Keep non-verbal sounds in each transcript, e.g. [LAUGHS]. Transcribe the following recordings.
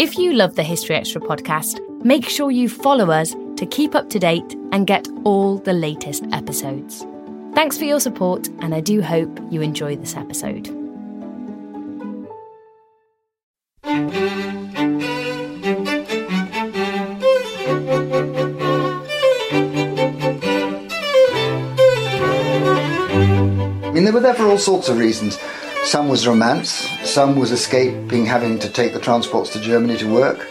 If you love the History Extra podcast, make sure you follow us to keep up to date and get all the latest episodes. Thanks for your support, and I do hope you enjoy this episode. I mean, they were there for all sorts of reasons. Some was romance, some was escaping having to take the transports to Germany to work,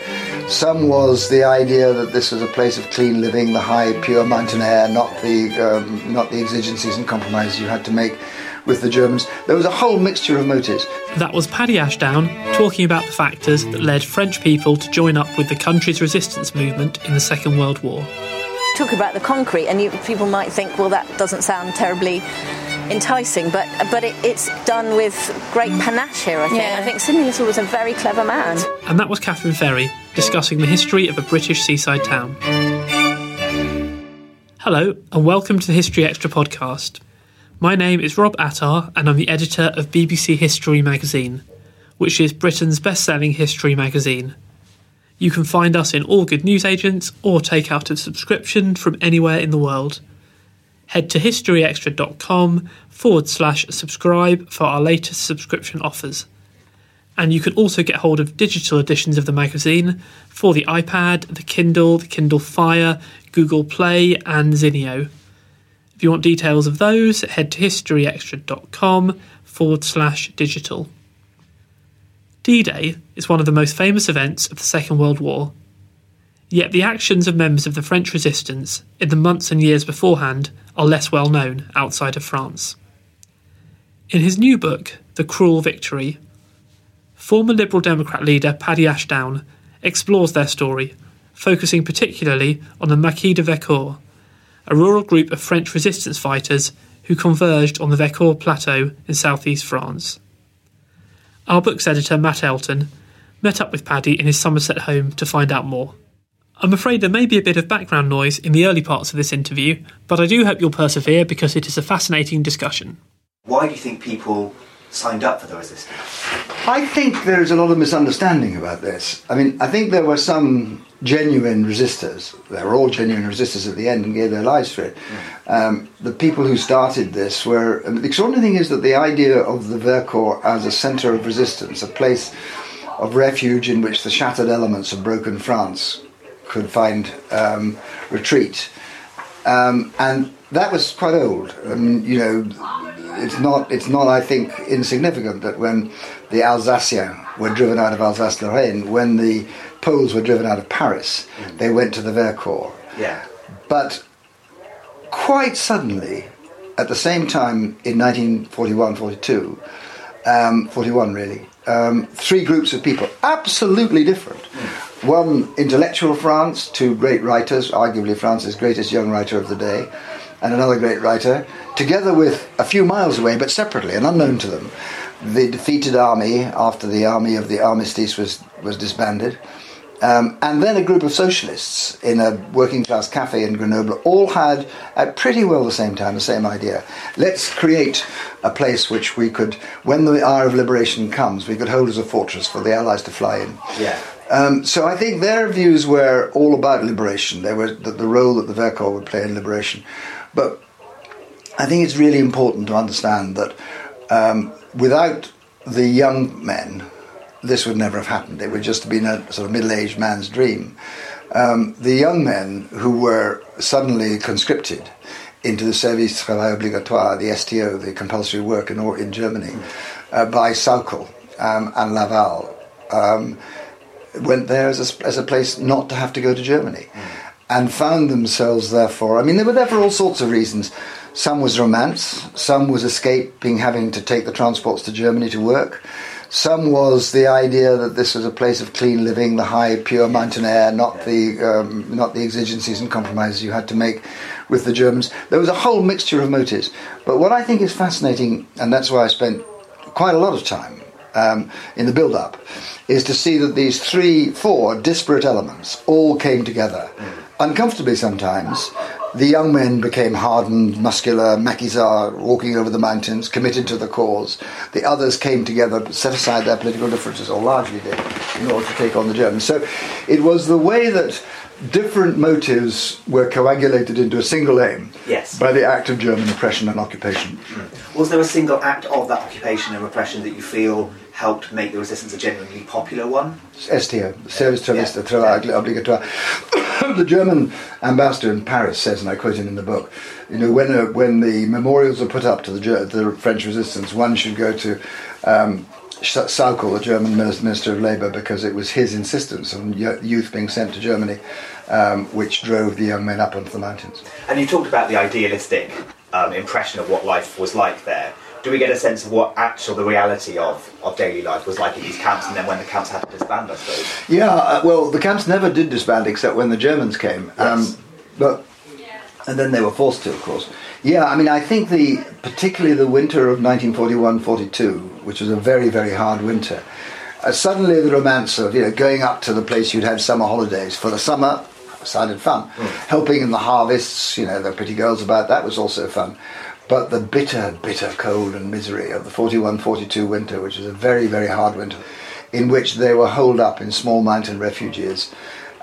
some was the idea that this was a place of clean living, the high, pure mountain air, not the, um, not the exigencies and compromises you had to make with the Germans. There was a whole mixture of motives. That was Paddy Ashdown talking about the factors that led French people to join up with the country's resistance movement in the Second World War. Talk about the concrete, and you, people might think, well, that doesn't sound terribly enticing, but but it, it's done with great panache here. I think. Yeah. I think Sidney Little was a very clever man. And that was Kathryn Ferry discussing the history of a British seaside town. Hello, and welcome to the History Extra podcast. My name is Rob Attar, and I'm the editor of BBC History magazine, which is Britain's best selling history magazine. You can find us in all good newsagents or take out a subscription from anywhere in the world. Head to historyextra.com forward slash subscribe for our latest subscription offers. And you can also get hold of digital editions of the magazine for the iPad, the Kindle, the Kindle Fire, Google Play, and Zinio. If you want details of those, head to historyextra.com forward slash digital. D Day is one of the most famous events of the Second World War. Yet the actions of members of the French resistance in the months and years beforehand are less well known outside of France. In his new book, The Cruel Victory, former Liberal Democrat leader Paddy Ashdown explores their story, focusing particularly on the Maquis de Vercors, a rural group of French resistance fighters who converged on the Vercors plateau in southeast France. Our book's editor, Matt Elton, met up with Paddy in his Somerset home to find out more. I'm afraid there may be a bit of background noise in the early parts of this interview, but I do hope you'll persevere because it is a fascinating discussion. Why do you think people signed up for the resistance? I think there's a lot of misunderstanding about this. I mean, I think there were some genuine resistors. They were all genuine resistors at the end and gave their lives for it. Um, the people who started this were. the extraordinary thing is that the idea of the Vercors as a centre of resistance, a place of refuge in which the shattered elements of broken France could find um, retreat. Um, and that was quite old. I mean, you know, it's not, it's not, I think, insignificant that when the Alsacians were driven out of Alsace-Lorraine, when the Poles were driven out of Paris, they went to the Vercors. Yeah. But quite suddenly, at the same time in 1941 42, um, 41 really, um, three groups of people, absolutely different. One, intellectual France, two great writers, arguably France's greatest young writer of the day, and another great writer, together with a few miles away, but separately and unknown to them, the defeated army after the army of the armistice was, was disbanded. Um, and then a group of socialists in a working class cafe in Grenoble all had at pretty well the same time the same idea. Let's create a place which we could, when the hour of liberation comes, we could hold as a fortress for the Allies to fly in. Yeah. Um, so I think their views were all about liberation. They were the, the role that the Vercors would play in liberation. But I think it's really important to understand that um, without the young men, this would never have happened. It would just have been a sort of middle-aged man's dream. Um, the young men who were suddenly conscripted into the Service Travail Obligatoire, the STO, the compulsory work in, in Germany, uh, by Sauckel um, and Laval, um, went there as a, as a place not to have to go to Germany. And found themselves, therefore, I mean, they were there for all sorts of reasons. Some was romance, some was escaping having to take the transports to Germany to work. Some was the idea that this was a place of clean living, the high, pure mountain air, not the um, not the exigencies and compromises you had to make with the Germans. There was a whole mixture of motives. But what I think is fascinating, and that's why I spent quite a lot of time um, in the build-up, is to see that these three, four disparate elements all came together, uncomfortably sometimes. The young men became hardened, muscular, maquisards, walking over the mountains, committed to the cause. The others came together, set aside their political differences, or largely did, in order to take on the Germans. So it was the way that different motives were coagulated into a single aim Yes. by the act of German oppression and occupation. Was there a single act of that occupation and repression that you feel helped make the resistance a genuinely popular one? STO, Service Travail Yeah. Obligatoire. [COUGHS] the German ambassador in Paris says, and I quote him in the book, you know, when, uh, when the memorials are put up to the, the French resistance, one should go to um, Sauckel, the German Minister of Labour, because it was his insistence on youth being sent to Germany, um, which drove the young men up onto the mountains. And you talked about the idealistic um, impression of what life was like there. Do we get a sense of what actual the reality of, of daily life was like in these camps, and then when the camps had to disband? I suppose. Yeah, uh, well, the camps never did disband except when the Germans came. Um, but and then they were forced to, of course. Yeah, I mean, I think the particularly the winter of 1941-42, which was a very very hard winter. Uh, suddenly, the romance of you know going up to the place you'd have summer holidays for the summer sounded fun. Helping in the harvests, you know, the pretty girls about that was also fun. But the bitter, bitter cold and misery of the 41-42 winter, which was a very, very hard winter, in which they were holed up in small mountain refuges.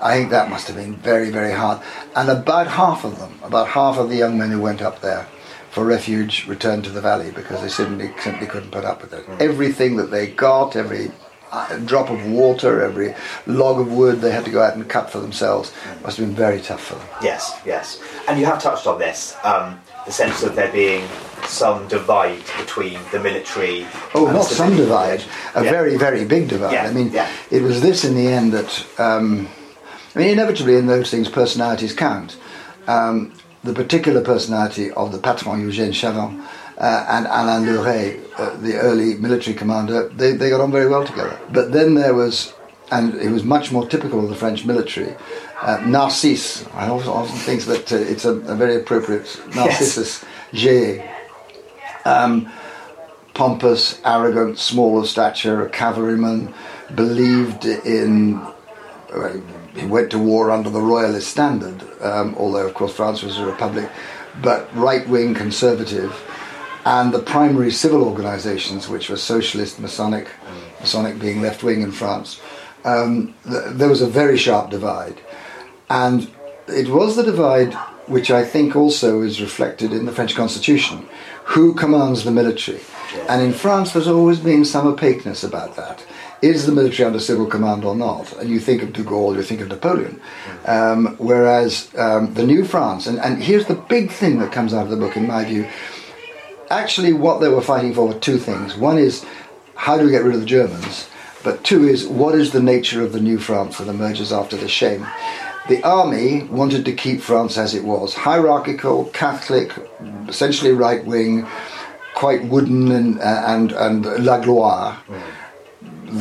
I think that must have been very, very hard. And about half of them, about half of the young men who went up there for refuge returned to the valley because they simply, simply couldn't put up with it. Everything that they got, every uh, drop of water, every log of wood they had to go out and cut for themselves must have been very tough for them. Yes, yes. And you have touched on this um, the sense of there being some divide between the military. Oh, not some divide, a Yeah. very, very big divide. Yeah, I mean, yeah. it was this in the end that, um, I mean, inevitably in those things, personalities count. Um, the particular personality of the patron Eugène Chavant uh, and Alain Le Ray, uh, the early military commander, they, they got on very well together. But then there was, and it was much more typical of the French military, uh, Narcisse. I often, often think that uh, it's a, a very appropriate Narcissus G pompous, arrogant, small of stature, a cavalryman, believed in. He went to war under the royalist standard, um, although of course France was a republic, but right-wing conservative, and the primary civil organisations, which were socialist, Masonic, Masonic being left-wing in France, um, th- there was a very sharp divide, and it was the divide which I think also is reflected in the French Constitution. Who commands the military? And in France, there's always been some opaqueness about that. Is the military under civil command or not? And you think of de Gaulle, you think of Napoleon. Um, whereas um, the new France, and, and here's the big thing that comes out of the book, in my view. Actually, what they were fighting for were two things. One is how do we get rid of the Germans? But two is what is the nature of the new France that emerges after the shame? The army wanted to keep France as it was hierarchical, Catholic, essentially right wing, quite wooden and, and, and la gloire.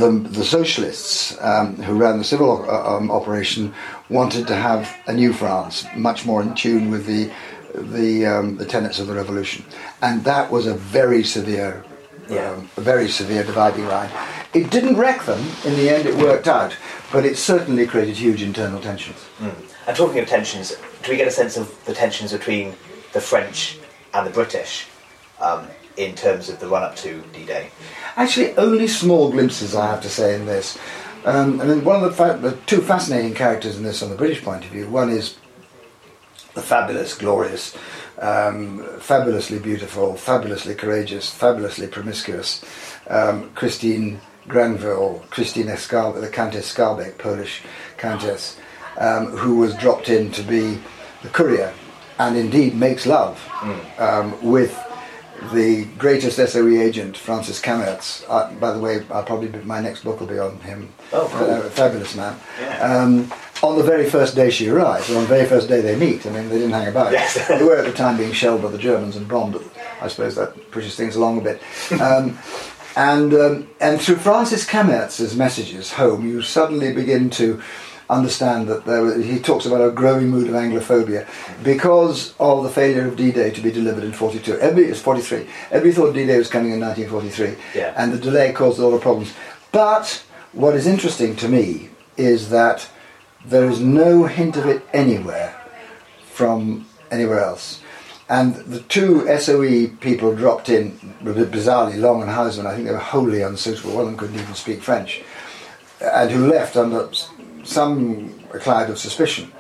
The, the socialists um, who ran the civil uh, um, operation wanted to have a new France, much more in tune with the the, um, the tenets of the revolution, and that was a very severe, Yeah. um, a very severe dividing line. It didn't wreck them in the end; it worked out, but it certainly created huge internal tensions. And talking of tensions, do we get a sense of the tensions between the French and the British um, in terms of the run up to D Day? Actually, only small glimpses, I have to say, in this. Um, and then one of the, fa- the two fascinating characters in this, from the British point of view, one is the fabulous, glorious, um, fabulously beautiful, fabulously courageous, fabulously promiscuous um, Christine Granville, Christine Escarbe, the Countess Skarbek, Polish countess, um, who was dropped in to be the courier and indeed makes love um, with the greatest SOE agent, Francis Cammaerts. Uh, by the way, I'll probably be, my next book will be on him. Oh, cool. Uh, fabulous man. Yeah. Um, on the very first day she arrives, or on the very first day they meet, I mean, they didn't hang about. Yes. [LAUGHS] they were at the time being shelled by the Germans and bombed. But I suppose that pushes things along a bit. Um, [LAUGHS] and um, and through Francis Cammaerts's messages home, you suddenly begin to understand that there, he talks about a growing mood of Anglophobia because of the failure of D-Day to be delivered in 42. Every, it's 43. Everybody thought D-Day was coming in 1943, Yeah. and the delay caused a lot of problems. But what is interesting to me is that there is no hint of it anywhere from anywhere else. And the two SOE people dropped in, bizarrely, Long and Houseman, I think they were wholly unsuitable. One of them couldn't even speak French, and who left under some cloud of suspicion.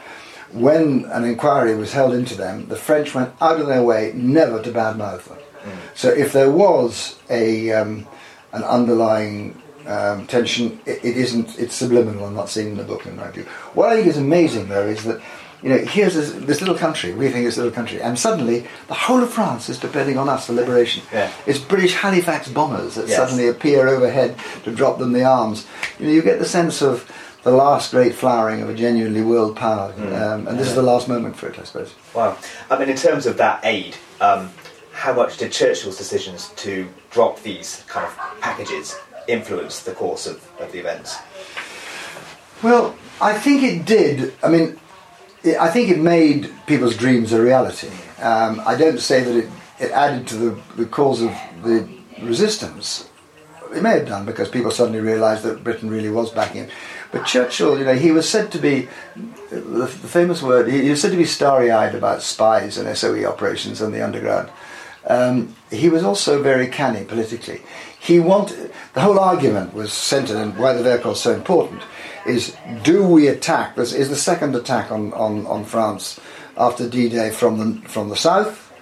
When an inquiry was held into them, the French went out of their way never to badmouth them. Mm. So if there was a um, an underlying um, tension, it, it isn't. It's subliminal. I'm not seeing in the book, in my view. What I think is amazing, though, is that you know, here's this, this, little country, we think it's a little country, and suddenly the whole of France is depending on us for liberation. Yeah. It's British Halifax bombers that yes. suddenly appear overhead to drop them the arms. You know, you get the sense of the last great flowering of a genuinely world power, mm. um, and this yeah. is the last moment for it, I suppose. Wow. I mean, in terms of that aid, um, how much did Churchill's decisions to drop these kind of packages influence the course of, of the events? Well, I think it did. I mean, I think it made people's dreams a reality. Um, I don't say that it, it added to the, the cause of the resistance. It may have done because people suddenly realised that Britain really was backing him. But Churchill, you know, he was said to be the, famous word. He, he, was said to be starry-eyed about spies and SOE operations and the underground. Um, he was also very canny politically. He wanted the whole argument was centred on why the Vercors was so important is do we attack? This is the second attack on, on, on France after D-Day from the from the south,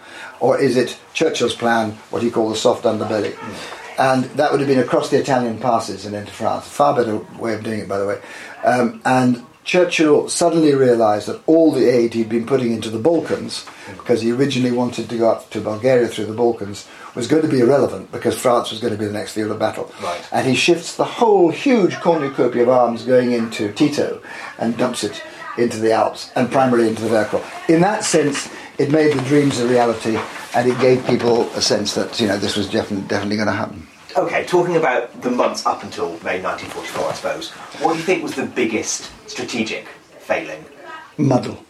or is it Churchill's plan, what he called the soft underbelly? Mm. And that would have been across the Italian passes and into France. Far better way of doing it, by the way. Um, and Churchill suddenly realised that all the aid he'd been putting into the Balkans, because he originally wanted to go up to Bulgaria through the Balkans, was going to be irrelevant because France was going to be the next field of battle. Right. And he shifts the whole huge cornucopia of arms going into Tito and dumps it into the Alps and primarily into the Vercors. In that sense, it made the dreams a reality and it gave people a sense that you know this was definitely, definitely going to happen. Okay, talking about the months up until May 1944, I suppose, what do you think was the biggest strategic failing? Muddle.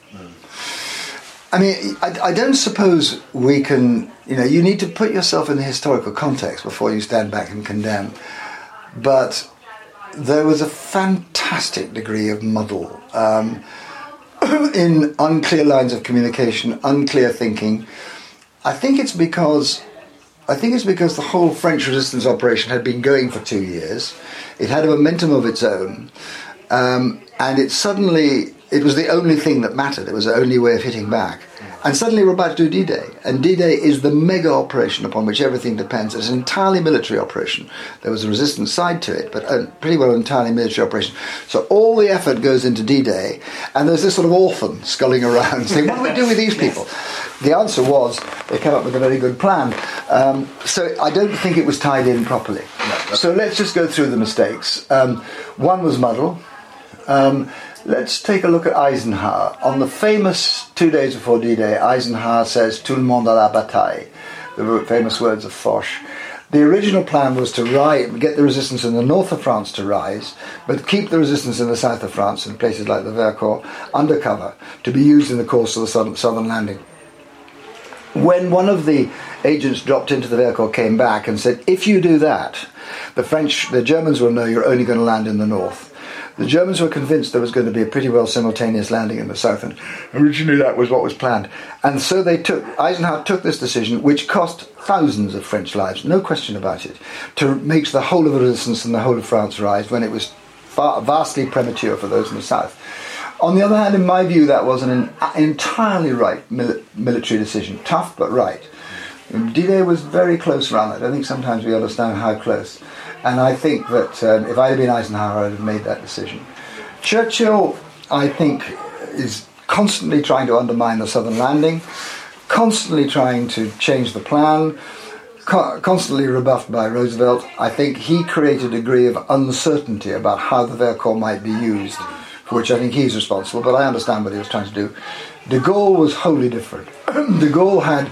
I mean, I, I, don't suppose we can, you know, you need to put yourself in the historical context before you stand back and condemn. But there was a fantastic degree of muddle um, [CLEARS THROAT] in unclear lines of communication, unclear thinking. I think it's because. I think it's because the whole French resistance operation had been going for two years. It had a momentum of its own, um, and it suddenly it was the only thing that mattered. It was the only way of hitting back. And suddenly we're about to do D-Day. And D-Day is the mega operation upon which everything depends. It's an entirely military operation. There was a resistance side to it, but a pretty well entirely military operation. So all the effort goes into D-Day, and there's this sort of orphan sculling around saying, what do we do with these [LAUGHS] people? The answer was they came up with a very good plan. Um, so I don't think it was tied in properly. So let's just go through the mistakes. Um, one was muddle. Um, Let's take a look at Eisenhower. On the famous two days before D-Day, Eisenhower says, Tout le monde à la bataille, the famous words of Foch. The original plan was to rise, get the resistance in the north of France to rise, but keep the resistance in the south of France, in places like the Vercors, undercover, to be used in the course of the southern, southern landing. When one of the agents dropped into the vehicle, came back and said, if you do that, the French, the Germans will know you're only going to land in the north. The Germans were convinced there was going to be a pretty well simultaneous landing in the south, and originally that was what was planned. And so they took Eisenhower took this decision, which cost thousands of French lives, no question about it, to make the whole of the resistance and the whole of France rise when it was far, vastly premature for those in the south. On the other hand, in my view, that was an entirely right mil- military decision, tough but right. D-Day was very close around that. I think sometimes we understand how close. And I think that um, if I had been Eisenhower, I'd have made that decision. Churchill, I think, is constantly trying to undermine the southern landing, constantly trying to change the plan, co- constantly rebuffed by Roosevelt. I think he created a degree of uncertainty about how the Vercors might be used, for which I think he's responsible, but I understand what he was trying to do. De Gaulle was wholly different. [CLEARS THROAT] de Gaulle had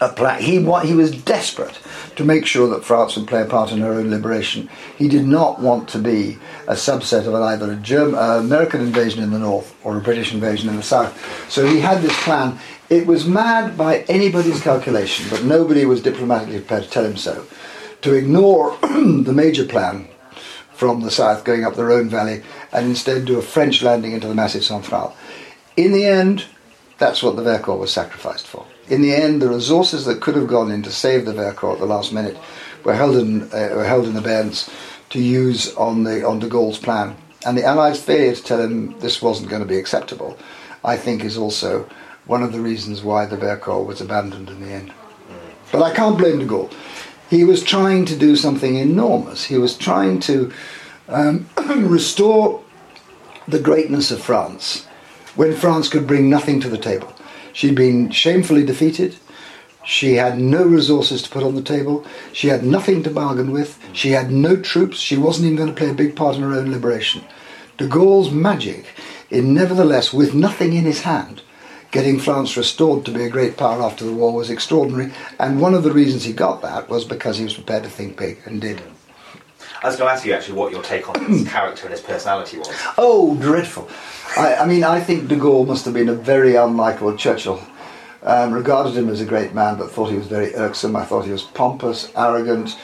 a plan. He, he was desperate to make sure that France would play a part in her own liberation. He did not want to be a subset of either a German, uh, American invasion in the north or a British invasion in the south. So he had this plan. It was mad by anybody's calculation, but nobody was diplomatically prepared to tell him so. To ignore [CLEARS THROAT] the major plan from the south going up the Rhone Valley and instead do a French landing into the Massif Central. In the end, That's what the Vercors was sacrificed for. In the end, the resources that could have gone in to save the Vercors at the last minute were held in, uh, were held in abeyance to use on, the, on de Gaulle's plan. And the Allies' failure to tell him this wasn't going to be acceptable, I think, is also one of the reasons why the Vercors was abandoned in the end. But I can't blame de Gaulle. He was trying to do something enormous. He was trying to um, [CLEARS THROAT] restore the greatness of France when France could bring nothing to the table. She'd been shamefully defeated. She had no resources to put on the table. She had nothing to bargain with. She had no troops. She wasn't even going to play a big part in her own liberation. De Gaulle's magic in nevertheless, with nothing in his hand, getting France restored to be a great power after the war was extraordinary. And one of the reasons he got that was because he was prepared to think big and did. I was going to ask you actually what your take on his [CLEARS THROAT] character and his personality was. Oh, dreadful. I, I mean, I think de Gaulle must have been a very unlikable Churchill. Um, regarded him as a great man, but thought he was very irksome. I thought he was pompous, arrogant,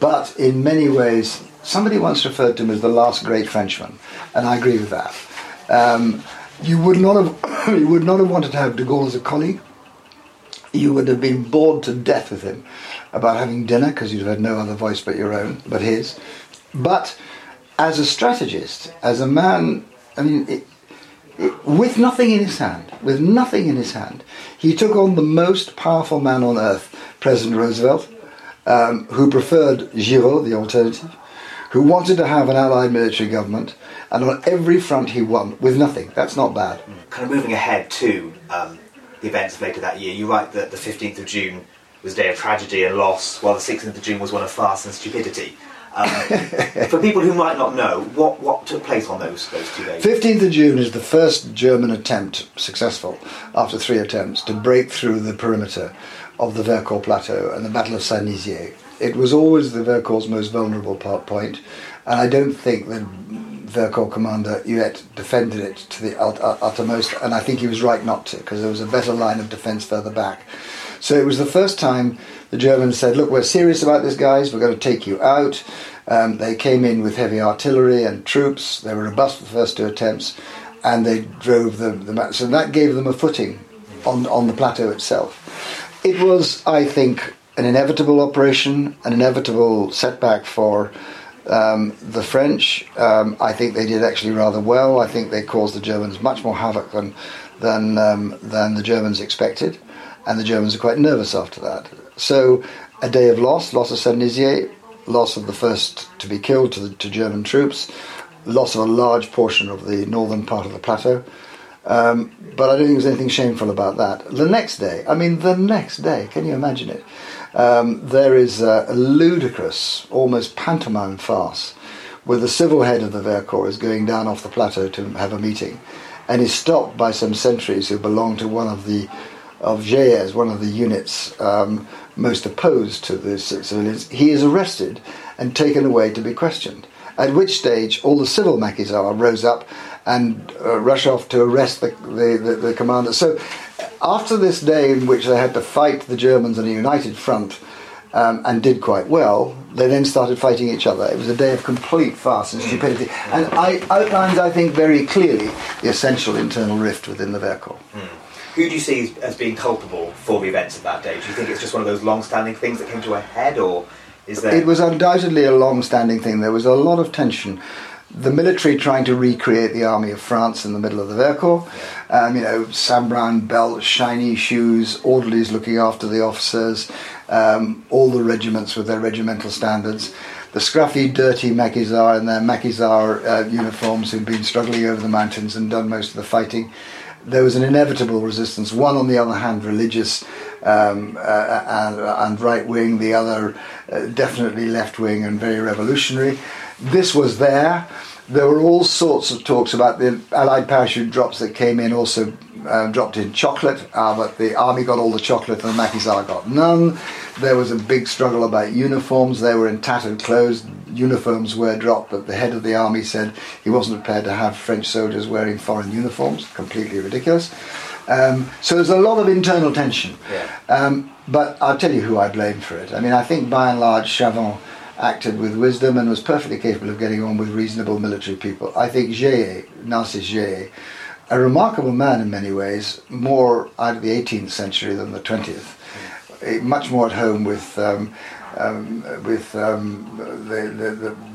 but in many ways, somebody once referred to him as the last great Frenchman, and I agree with that. Um, you would not have [COUGHS] you would not have wanted to have de Gaulle as a colleague. You would have been bored to death with him about having dinner because you'd have had no other voice but your own, but his. But as a strategist, as a man, I mean, it, it, with nothing in his hand, with nothing in his hand, he took on the most powerful man on earth, President Roosevelt, um, who preferred Giraud, the alternative, who wanted to have an allied military government, and on every front he won with nothing. That's not bad. Kind of moving ahead to um, the events later that year, you write that the 15th of June was a day of tragedy and loss, while the 16th of June was one of farce and stupidity. Um, [LAUGHS] for people who might not know, what, what took place on those, those two days? 15th of June is the first German attempt, successful, after three attempts, to break through the perimeter of the Vercors Plateau and the Battle of Saint-Nizier. It was always the Vercors' most vulnerable part point, and I don't think the Vercors commander Huet defended it to the uttermost, and I think he was right not to, because there was a better line of defence further back. So it was the first time the Germans said, Look, we're serious about this, guys, we're going to take you out. Um, they came in with heavy artillery and troops, they were robust for the first two attempts, and they drove the, the so that gave them a footing on, on the plateau itself. It was, I think, an inevitable operation, an inevitable setback for um, the French. Um, I think they did actually rather well. I think they caused the Germans much more havoc than than um, than the Germans expected, and the Germans are quite nervous after that. So, a day of loss, loss of Saint-Nizier, loss of the first to be killed to, the, to German troops, loss of a large portion of the northern part of the plateau. Um, but I don't think there's anything shameful about that. The next day, I mean, the next day, can you imagine it? Um, there is a, ludicrous, almost pantomime farce where the civil head of the Vercors is going down off the plateau to have a meeting and is stopped by some sentries who belong to one of the of Geyer's, one of the units um, most opposed to the civilians. He is arrested and taken away to be questioned. At which stage, all the civil maquisards rose up and uh, rush off to arrest the, the, the, the commander. So after this day in which they had to fight the Germans on a united front um, and did quite well, they then started fighting each other. It was a day of complete farce and stupidity. And I outlines, I think, very clearly the essential internal rift within the Vercors. Mm. Who do you see as being culpable for the events of that day? Do you think it's just one of those long-standing things that came to a head, or is there? It was undoubtedly a long-standing thing. There was a lot of tension the military trying to recreate the army of France in the middle of the Vercors. Um, you know, Sam Browne belt, shiny shoes, orderlies looking after the officers, um, all the regiments with their regimental standards. The scruffy, dirty Maquisards in their Maquisard uh, uniforms who'd been struggling over the mountains and done most of the fighting. There was an inevitable resistance. One, on the other hand, religious um, uh, and, and right wing, the other uh, definitely left wing and very revolutionary. This was there. There were all sorts of talks about the Allied parachute drops that came in, also uh, dropped in chocolate, uh, but the army got all the chocolate and the Maquisards got none. There was a big struggle about uniforms. They were in tattered clothes. Uniforms were dropped, but the head of the army said he wasn't prepared to have French soldiers wearing foreign uniforms. Completely ridiculous. Um, so there's a lot of internal tension. Yeah. Um, but I'll tell you who I blame for it. I mean, I think by and large, Chavant acted with wisdom and was perfectly capable of getting on with reasonable military people. I think Geyer, Narcisse Geyer, a remarkable man in many ways, more out of the 18th century than the 20th. Eh, Much more at home with um, um, with um, the, the,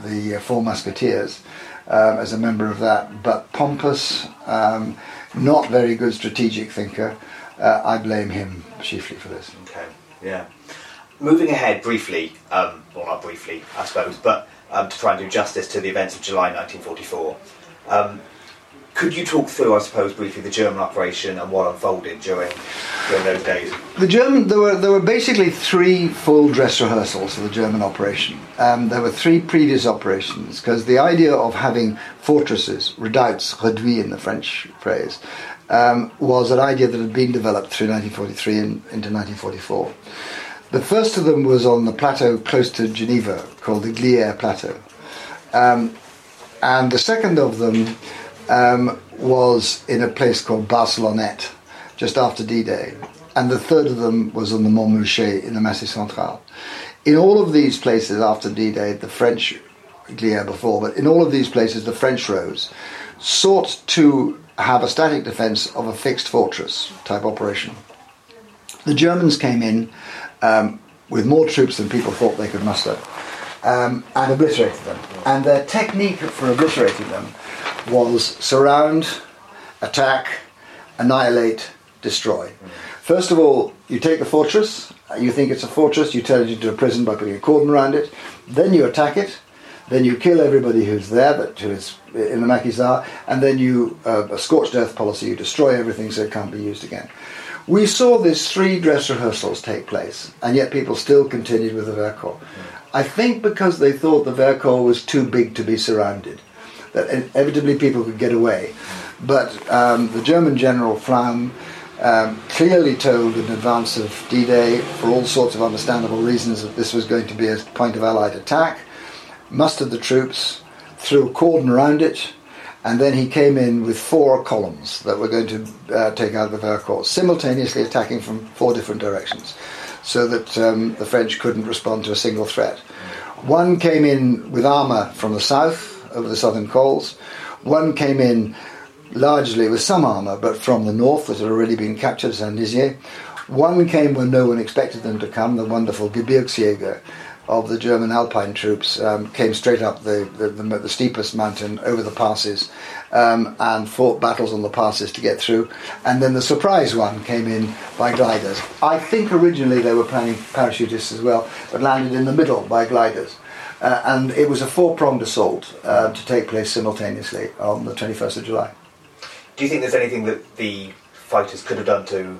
the, the Four Musketeers um, as a member of that, but pompous, um, not very good strategic thinker. Uh, I blame him chiefly for this. Okay, yeah. Moving ahead briefly, um, well, not briefly, I suppose, but um, to try and do justice to the events of July 1944. Um, could you talk through, I suppose, briefly the German operation and what unfolded during during those days? The German there were there were basically three full dress rehearsals for the German operation. Um, there were three previous operations because the idea of having fortresses, redoubts, reduits in the French phrase, um, was an idea that had been developed through 1943 and into 1944. The first of them was on the plateau close to Geneva called the Glières Plateau. Um, and the second of them um, was in a place called Barcelonnette, just after D-Day. And the third of them was on the Montmouchet in the Massif Central. In all of these places after D-Day, the French, Glières before, but in all of these places, the French rose, sought to have a static defence of a fixed fortress type operation. The Germans came in um, with more troops than people thought they could muster um, and obliterated them. And their technique for obliterating them was surround, attack, annihilate, destroy. First of all, you take the fortress, uh, you think it's a fortress, you turn it into a prison by putting a cordon around it, then you attack it, then you kill everybody who's there, that who is in the maquisard, and then you, uh, a scorched earth policy, you destroy everything so it can't be used again. We saw these three dress rehearsals take place, and yet people still continued with the Vercors. I think because they thought the Vercors was too big to be surrounded, that inevitably people could get away. But um, the German general Pflaum um, clearly told in advance of D-Day, for all sorts of understandable reasons, that this was going to be a point of Allied attack, mustered the troops, threw a cordon around it, and then he came in with four columns that were going to uh, take out the Vercors, simultaneously attacking from four different directions, so that um, the French couldn't respond to a single threat. One came in with armour from the south, over the southern cols. One came in largely with some armour, but from the north that had already been captured, at Saint Nizier. One came when no one expected them to come, the wonderful Gebirgsjäger of the German Alpine troops um, came straight up the, the, the, the steepest mountain over the passes um, and fought battles on the passes to get through. And then the surprise one came in by gliders. I think originally they were planning parachutists as well, but landed in the middle by gliders. Uh, and it was a four pronged assault uh, to take place simultaneously on the 21st of July. Do you think there's anything that the fighters could have done to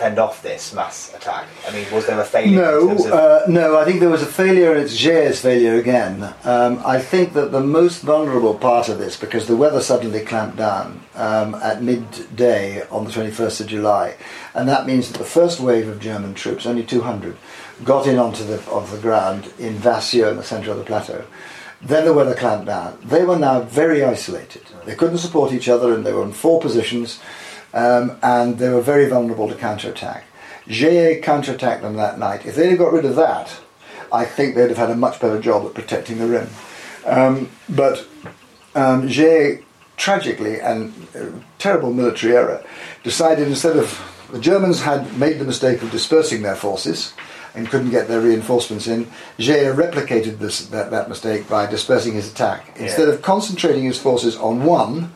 fend off this mass attack? I mean, was there a failure? No, uh, no. I think there was a failure, it's Geyer's failure again. Um, I think that the most vulnerable part of this, because the weather suddenly clamped down um, at midday on the 21st of July, and that means that the first wave of German troops, only 200, got in onto the of the ground in Vassieux in the centre of the plateau. Then the weather clamped down. They were now very isolated. They couldn't support each other, and they were in four positions, um, and they were very vulnerable to counterattack. Geyer counterattacked them that night. If they'd have got rid of that, I think they'd have had a much better job at protecting the rim. Um, but um, Geyer, tragically and uh, terrible military error, decided instead of the Germans had made the mistake of dispersing their forces and couldn't get their reinforcements in. Geyer replicated this, that, that mistake by dispersing his attack. Instead Yeah. of concentrating his forces on one,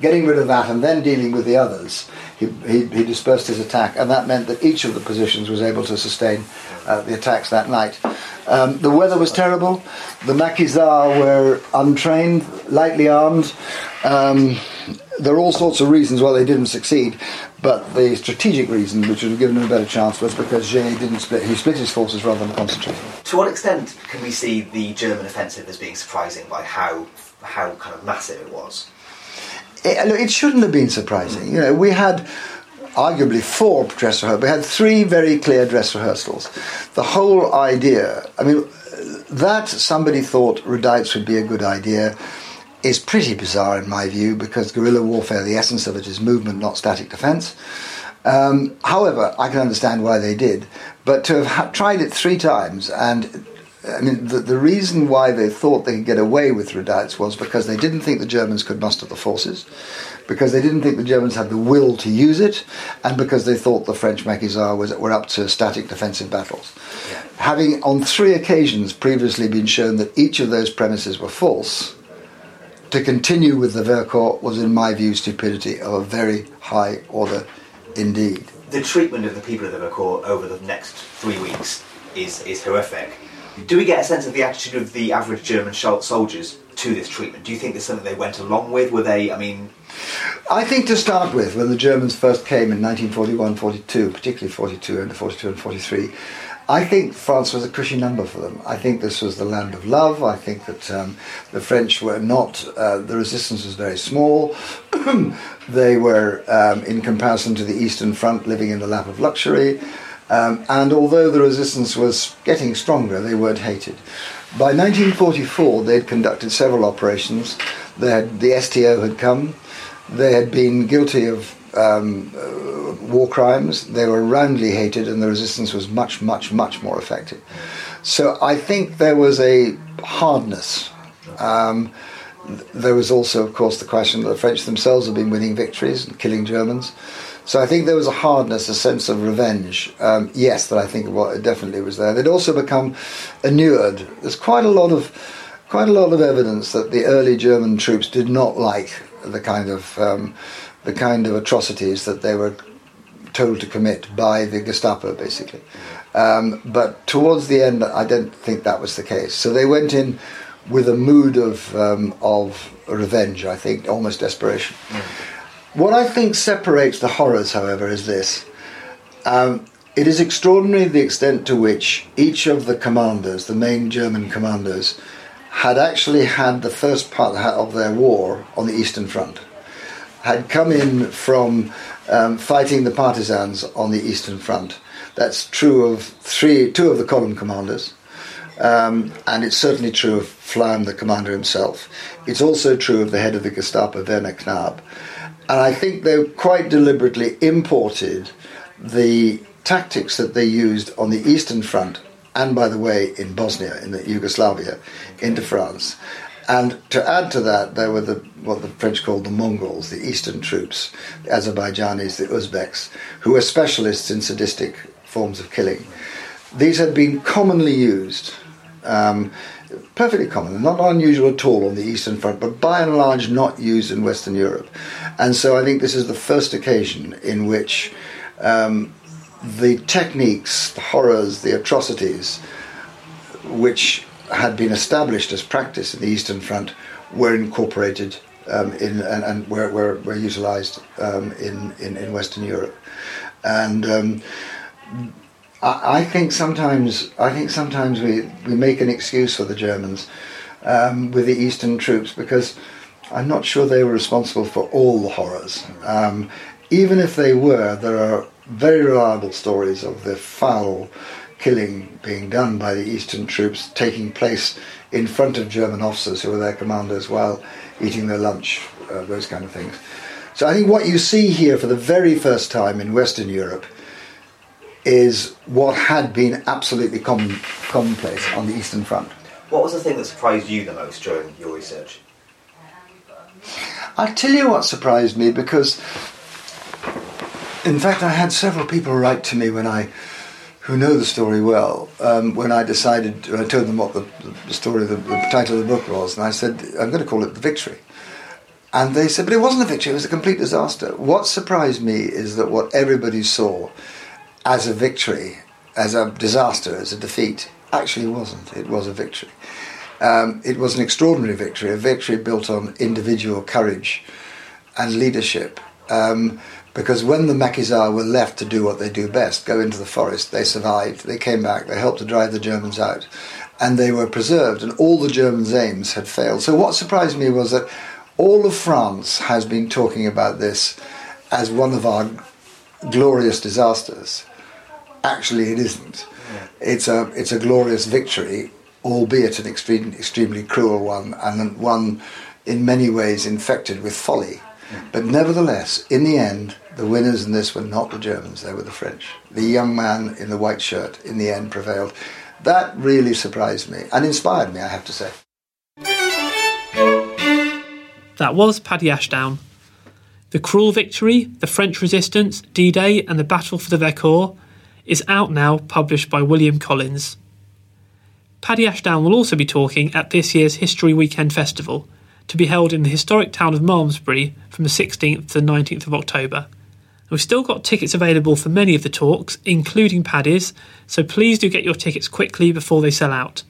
getting rid of that and then dealing with the others, he, he, he dispersed his attack, and that meant that each of the positions was able to sustain uh, the attacks that night. Um, the weather was terrible. The Maquisards were untrained, lightly armed. Um, there are all sorts of reasons why they didn't succeed, but the strategic reason, which would have given them a better chance, was because Geyer didn't split. He split his forces rather than concentrating. To what extent can we see the German offensive as being surprising by how how kind of massive it was? It, look, it shouldn't have been surprising. You know, we had arguably four dress rehearsals. We had three very clear dress rehearsals. The whole idea, I mean, that somebody thought redoubts would be a good idea is pretty bizarre in my view because guerrilla warfare, the essence of it is movement, not static defence. Um, however, I can understand why they did, but to have ha- tried it three times and I mean, the, the reason why they thought they could get away with redoubts was because they didn't think the Germans could muster the forces, because they didn't think the Germans had the will to use it, and because they thought the French maquisards was, were up to static defensive battles. Yeah. Having on three occasions previously been shown that each of those premises were false, to continue with the Vercors was, in my view, stupidity of a very high order indeed. The treatment of the people of the Vercors over the next three weeks is, is horrific. Do we get a sense of the attitude of the average German soldiers to this treatment? Do you think there's something they went along with? Were they, I mean. I think to start with, when the Germans first came in 1941 42, particularly 42 and 42 and 43, I think France was a cushy number for them. I think this was the land of love. I think that um, the French were not, uh, the resistance was very small. [CLEARS THROAT] they were, um, in comparison to the Eastern Front, living in the lap of luxury. Um, and although the resistance was getting stronger, they weren't hated. By 1944, they'd conducted several operations. Had, the STO had come. They had been guilty of um, uh, war crimes. They were roundly hated, and the resistance was much, much, much more effective. So I think there was a hardness. Um, there was also, of course, the question that the French themselves had been winning victories and killing Germans. So I think there was a hardness, a sense of revenge. Um, yes, that I think definitely was there. They'd also become inured. There's quite a lot of quite a lot of evidence that the early German troops did not like the kind of um, the kind of atrocities that they were told to commit by the Gestapo, basically. Um, but towards the end, I don't think that was the case. So they went in with a mood of um, of revenge. I think almost desperation. Mm. What I think separates the horrors, however, is this. Um, it is extraordinary the extent to which each of the commanders, the main German commanders, had actually had the first part of their war on the Eastern Front had come in from um, fighting the partisans on the Eastern Front. That's true of three, two of the column commanders, um, and it's certainly true of Pflaum, the commander himself. It's also true of the head of the Gestapo, Werner Knabe. And I think they quite deliberately imported the tactics that they used on the Eastern Front and, by the way, in Bosnia, in Yugoslavia, into France. And to add to that, there were the what the French called the Mongols, the eastern troops, the Azerbaijanis, the Uzbeks, who were specialists in sadistic forms of killing. These had been commonly used, um, perfectly common, not unusual at all on the Eastern Front, but by and large not used in Western Europe. And so I think this is the first occasion in which um, the techniques, the horrors, the atrocities, which had been established as practice in the Eastern Front were incorporated um, in and, and were, were, were utilised um, in, in, in, Western Europe. And um, I, think sometimes I think sometimes we, we make an excuse for the Germans um, with the Eastern troops because I'm not sure they were responsible for all the horrors. Um, even if they were, there are very reliable stories of the foul killing being done by the Eastern troops taking place in front of German officers who were their commanders while eating their lunch, uh, those kind of things. So I think what you see here for the very first time in Western Europe is what had been absolutely common, commonplace on the Eastern Front. What was the thing that surprised you the most during your research? I'll tell you what surprised me because, in fact, I had several people write to me when I who know the story well, um, when I decided, I told them what the, the story, the, the, title of the book was, and I said, I'm going to call it The Victory. And they said, but it wasn't a victory, it was a complete disaster. What surprised me is that what everybody saw as a victory, as a disaster, as a defeat, actually wasn't. It was a victory. Um, it was an extraordinary victory, a victory built on individual courage and leadership. Um, because when the Maquisards were left to do what they do best, go into the forest, they survived, they came back, they helped to drive the Germans out, and they were preserved, and all the Germans' aims had failed. So what surprised me was that all of France has been talking about this as one of our glorious disasters. Actually, it isn't. It's a it's a glorious victory, albeit an extreme, extremely cruel one, and one in many ways infected with folly. But nevertheless, in the end, the winners in this were not the Germans, they were the French. The young man in the white shirt, in the end, prevailed. that really surprised me and inspired me, I have to say. That was Paddy Ashdown. The Cruel Victory, The French Resistance, D Day, and the Battle for the Vercors is out now, published by William Collins. Paddy Ashdown will also be talking at this year's History Weekend Festival, to be held in the historic town of Malmesbury from the 16th to the 19th of October. We've still got tickets available for many of the talks, including Paddy's, so please do get your tickets quickly before they sell out.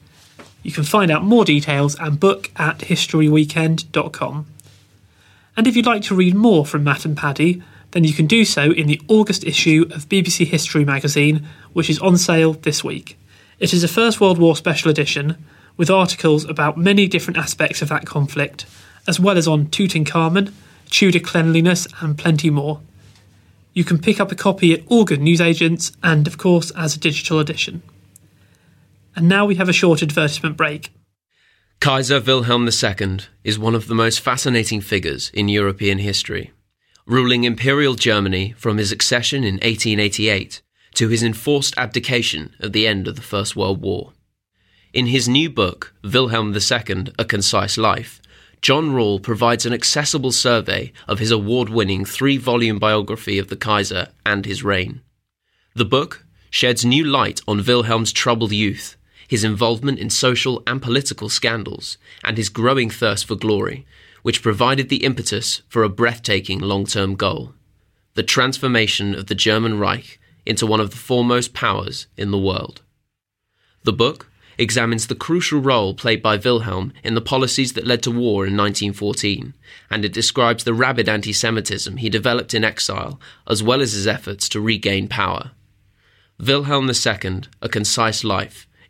You can find out more details and book at historyweekend.com. And if you'd like to read more from Matt and Paddy, then you can do so in the August issue of BBC History magazine, which is on sale this week. It is a First World War special edition with articles about many different aspects of that conflict, as well as on Tutankhamun, Tudor cleanliness, and plenty more. You can pick up a copy at all good newsagents and, of course, as a digital edition. And now we have a short advertisement break. Kaiser Wilhelm II is one of the most fascinating figures in European history, ruling Imperial Germany from his accession in 1888 to his enforced abdication at the end of the First World War. In his new book, Wilhelm II A Concise Life, John Röhl provides an accessible survey of his award winning three volume biography of the Kaiser and his reign. The book sheds new light on Wilhelm's troubled youth his involvement in social and political scandals, and his growing thirst for glory, which provided the impetus for a breathtaking long term goal the transformation of the German Reich into one of the foremost powers in the world. The book examines the crucial role played by Wilhelm in the policies that led to war in 1914, and it describes the rabid anti Semitism he developed in exile, as well as his efforts to regain power. Wilhelm II, A Concise Life,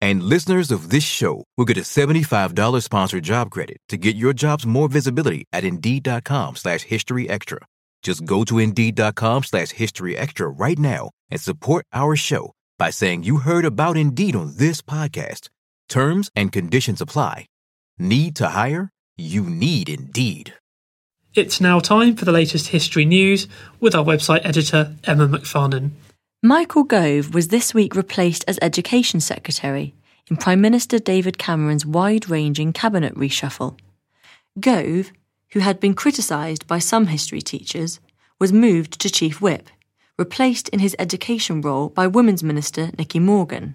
And listeners of this show will get a $75 sponsored job credit to get your jobs more visibility at Indeed.com slash History Extra. Just go to Indeed.com slash History Extra right now and support our show by saying you heard about Indeed on this podcast. Terms and conditions apply. Need to hire? You need Indeed. It's now time for the latest history news with our website editor, Emma McFarnon. Michael Gove was this week replaced as Education Secretary in Prime Minister David Cameron's wide ranging cabinet reshuffle. Gove, who had been criticised by some history teachers, was moved to Chief Whip, replaced in his education role by Women's Minister Nicky Morgan.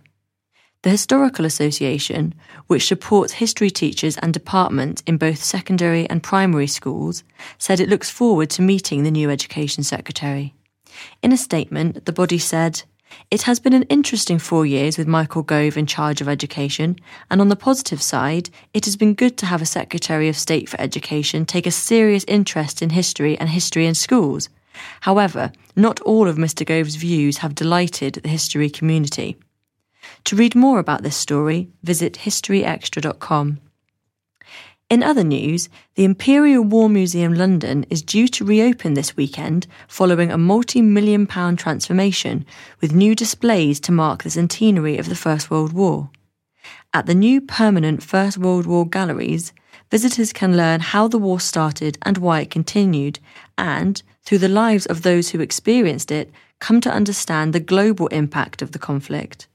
The Historical Association, which supports history teachers and departments in both secondary and primary schools, said it looks forward to meeting the new Education Secretary. In a statement, the body said, It has been an interesting four years with Michael Gove in charge of education, and on the positive side, it has been good to have a Secretary of State for Education take a serious interest in history and history in schools. However, not all of Mr. Gove's views have delighted the history community. To read more about this story, visit historyextra.com. In other news, the Imperial War Museum London is due to reopen this weekend following a multi million pound transformation with new displays to mark the centenary of the First World War. At the new permanent First World War galleries, visitors can learn how the war started and why it continued, and, through the lives of those who experienced it, come to understand the global impact of the conflict.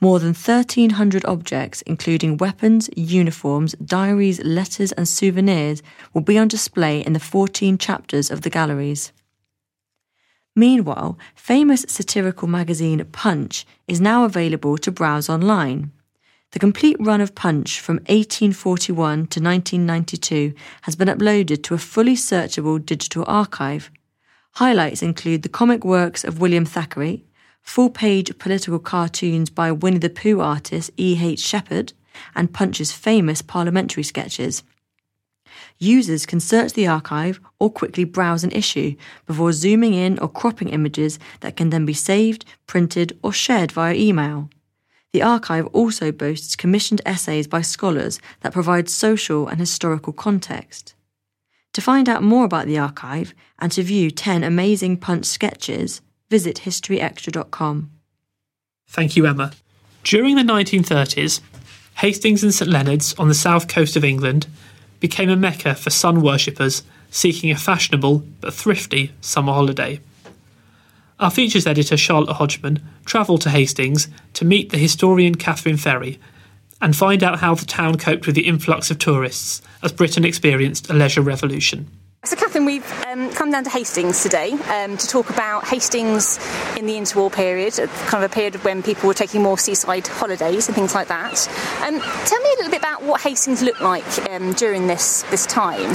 More than 1,300 objects, including weapons, uniforms, diaries, letters, and souvenirs, will be on display in the 14 chapters of the galleries. Meanwhile, famous satirical magazine Punch is now available to browse online. The complete run of Punch from 1841 to 1992 has been uploaded to a fully searchable digital archive. Highlights include the comic works of William Thackeray, full page political cartoons by Winnie the Pooh artist E.H. Shepard, and Punch's famous parliamentary sketches. Users can search the archive or quickly browse an issue before zooming in or cropping images that can then be saved, printed, or shared via email. The archive also boasts commissioned essays by scholars that provide social and historical context. To find out more about the archive and to view 10 amazing Punch sketches, visit historyextra.com. Thank you, Emma. During the 1930s, Hastings and St Leonards on the south coast of England became a mecca for sun worshippers seeking a fashionable but thrifty summer holiday. Our features editor Charlotte Hodgman travelled to Hastings to meet the historian Kathryn Ferry and find out how the town coped with the influx of tourists as Britain experienced a leisure revolution. So, Kathryn, we've um, come down to Hastings today um, to talk about Hastings in the interwar period, kind of a period when people were taking more seaside holidays and things like that. Um, tell me a little bit about what Hastings looked like um, during this, this time.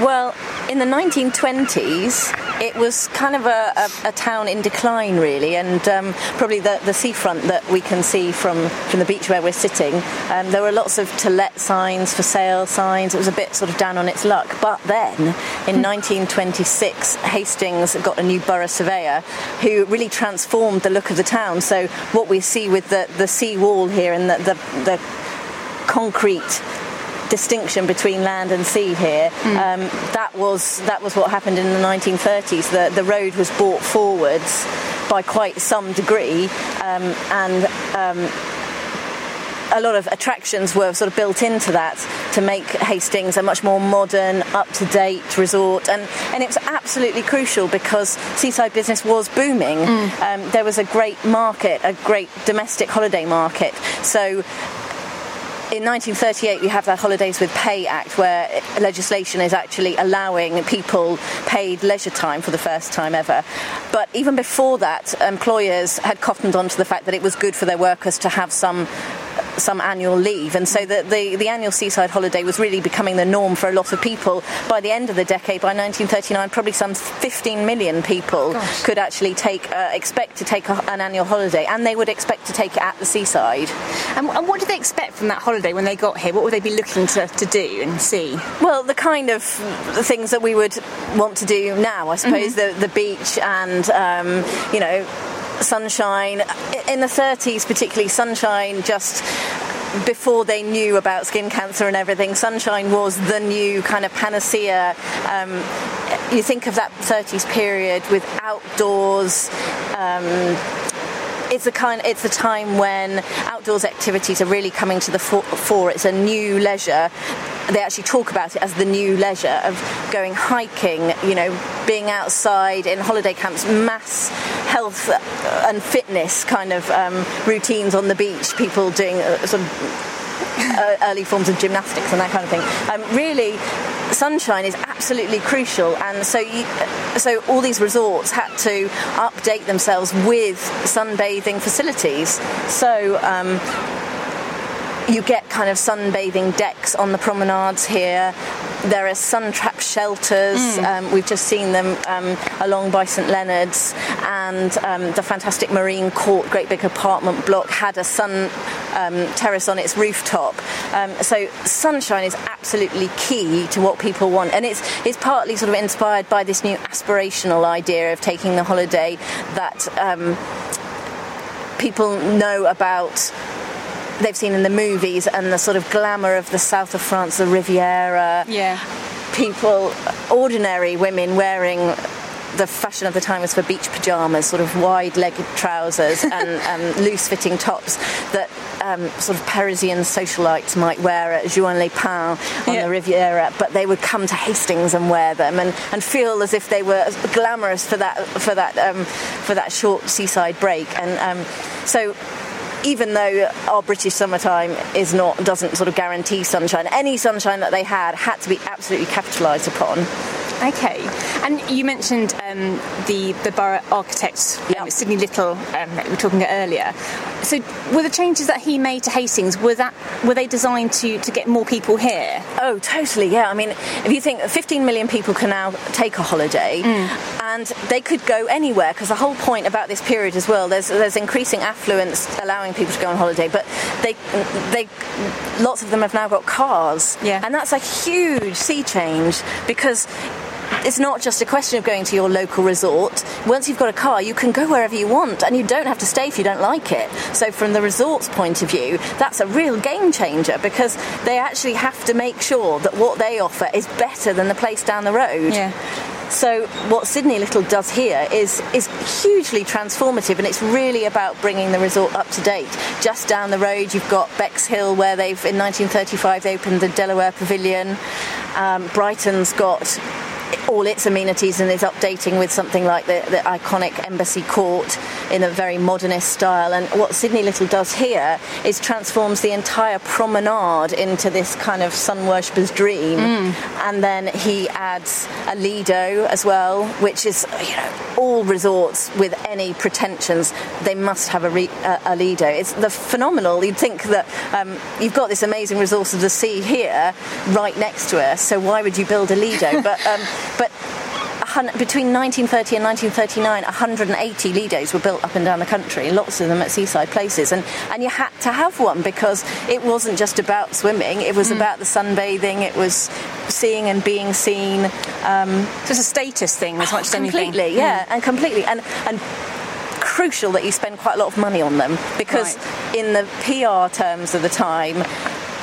Well, in the 1920s, it was kind of a, a, a town in decline, really, and um, probably the, the seafront that we can see from, from the beach where we're sitting. Um, there were lots of to let signs, for sale signs. It was a bit sort of down on its luck. But then, in 1926, Hastings got a new borough surveyor who really transformed the look of the town. So, what we see with the, the sea wall here and the, the, the concrete distinction between land and sea here. Mm. Um, that was that was what happened in the 1930s. The the road was brought forwards by quite some degree, um, and. Um, a lot of attractions were sort of built into that to make Hastings a much more modern, up to date resort. And, and it was absolutely crucial because seaside business was booming. Mm. Um, there was a great market, a great domestic holiday market. So in 1938, we have the Holidays with Pay Act, where legislation is actually allowing people paid leisure time for the first time ever. But even before that, employers had cottoned on to the fact that it was good for their workers to have some some annual leave, and so the, the, the, annual seaside holiday was really becoming the norm for a lot of people. By the end of the decade, by 1939, probably some 15 million people Gosh. could actually take uh, expect to take a, an annual holiday, and they would expect to take it at the seaside. And, and, what did they expect from that holiday when they got here? What would they be looking to, to do and see? Well, the kind of the things that we would want to do now, I suppose, mm-hmm. the, the beach and um, you know sunshine. In the 30s, particularly, sunshine just before they knew about skin cancer and everything, sunshine was the new kind of panacea. Um, you think of that 30s period with outdoors. Um, it's a kind it's a time when outdoors activities are really coming to the fore. It's a new leisure they actually talk about it as the new leisure of going hiking, you know, being outside in holiday camps, mass health and fitness kind of um, routines on the beach, people doing uh, sort of [LAUGHS] uh, early forms of gymnastics and that kind of thing. Um, really, sunshine is absolutely crucial, and so you, so all these resorts had to update themselves with sunbathing facilities. So. Um, you get kind of sunbathing decks on the promenades here. There are sun trap shelters. Mm. Um, we've just seen them um, along by St Leonards, and um, the fantastic Marine Court, great big apartment block, had a sun um, terrace on its rooftop. Um, so sunshine is absolutely key to what people want, and it's it's partly sort of inspired by this new aspirational idea of taking the holiday that um, people know about they've seen in the movies and the sort of glamour of the south of France, the Riviera. Yeah. People, ordinary women wearing the fashion of the time was for beach pajamas, sort of wide-legged trousers and [LAUGHS] um, loose-fitting tops that um, sort of Parisian socialites might wear at Juan Les Pins on yeah. the Riviera, but they would come to Hastings and wear them and, and feel as if they were glamorous for that for that um, for that short seaside break. And um, so even though our British summertime is not doesn't sort of guarantee sunshine, any sunshine that they had had to be absolutely capitalised upon. Okay, and you mentioned um, the the borough architect, um, Sidney Little, um, that we were talking about earlier. So, were the changes that he made to Hastings were that were they designed to to get more people here? Oh, totally. Yeah. I mean, if you think 15 million people can now take a holiday, mm. and they could go anywhere because the whole point about this period as well, there's there's increasing affluence allowing people to go on holiday, but they they lots of them have now got cars, yeah, and that's a huge sea change because it's not just a question of going to your local resort. Once you've got a car, you can go wherever you want and you don't have to stay if you don't like it. So, from the resort's point of view, that's a real game changer because they actually have to make sure that what they offer is better than the place down the road. Yeah. So what Sidney Little does here is is hugely transformative, and it's really about bringing the resort up to date. Just down the road, you've got Bexhill, where they've in 1935 they opened the De La Warr Pavilion. Um, Brighton's got all its amenities and is updating with something like the, the, iconic Embassy Court in a very modernist style. And what Sidney Little does here is transforms the entire promenade into this kind of sun worshipper's dream. Mm. And then he adds a Lido as well, which is, you know, all resorts with any pretensions, they must have a, re, a, a Lido. It's the phenomenal. You'd think that um, you've got this amazing resource of the sea here right next to us, so why would you build a Lido? but um, but between 1930 and 1939, 180 lidos were built up and down the country, lots of them at seaside places. And, and you had to have one because it wasn't just about swimming, it was mm. about the sunbathing, it was seeing and being seen. Um, so it's a status thing as much as anything. Completely, yeah, mm. and completely. And, and crucial that you spend quite a lot of money on them because right. in the PR terms of the time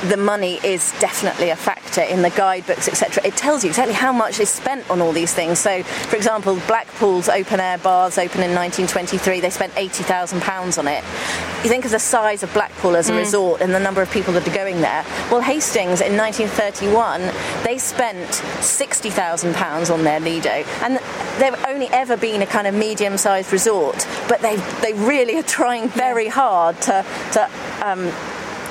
the money is definitely a factor in the guidebooks, etc. It tells you exactly how much is spent on all these things. So, for example, Blackpool's open air baths opened in 1923. They spent £80,000 on it. You think of the size of Blackpool as a mm. resort and the number of people that are going there. Well, Hastings in 1931, they spent £60,000 on their Lido. And they've only ever been a kind of medium sized resort, but they, they really are trying very hard to, to um,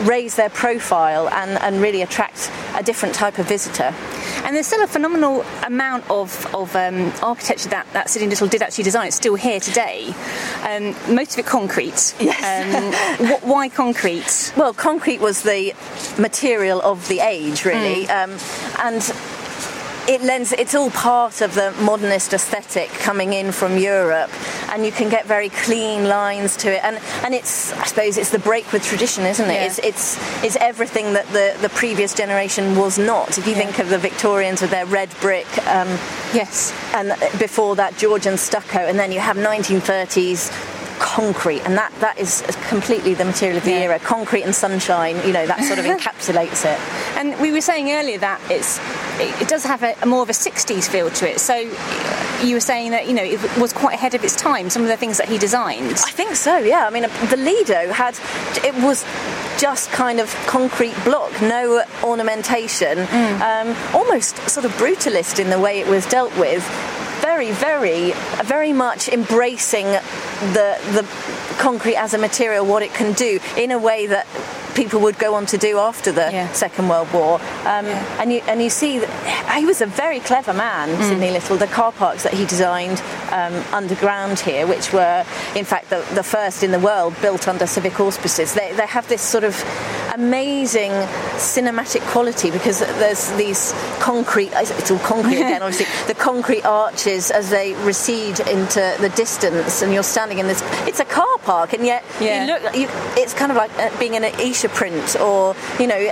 raise their profile and, and really attract a different type of visitor. And there's still a phenomenal amount of, of um, architecture that, that Sidney Little did actually design. It's still here today. Um, most of it concrete. Yes. Um, wh- why concrete? Well, concrete was the material of the age, really. Mm. and it lends it's all part of the modernist aesthetic coming in from Europe and you can get very clean lines to it and and it's I suppose it's the break with tradition isn't it yeah. it's it's it's everything that the the previous generation was not if you yeah. think of the Victorians with their red brick um, yes and before that Georgian stucco and then you have 1930s concrete, and that, that is completely the material of the yeah. era. Concrete and sunshine, you know, that sort of [LAUGHS] encapsulates it. And we were saying earlier that it's it, it does have a, a, more of a 60s feel to it. So you were saying that you know it was quite ahead of its time. Some of the things that he designed. I think so. Yeah. I mean, the Lido had it was just kind of concrete block, no ornamentation, mm. um, almost sort of brutalist in the way it was dealt with very, very, very much embracing the the concrete as a material, what it can do, in a way that people would go on to do after the yeah. Second World War. Um, yeah. And you and you see that he was a very clever man, mm. Sidney Little. The car parks that he designed um, underground here, which were in fact the, the, first in the world built under civic auspices, they, they have this sort of amazing cinematic quality because there's these concrete. It's all concrete again, [LAUGHS] obviously. The concrete arches as they recede into the distance, and you're standing in this. It's a car park, and yet yeah. you look. You, it's kind of like uh, being in an Escher print or you know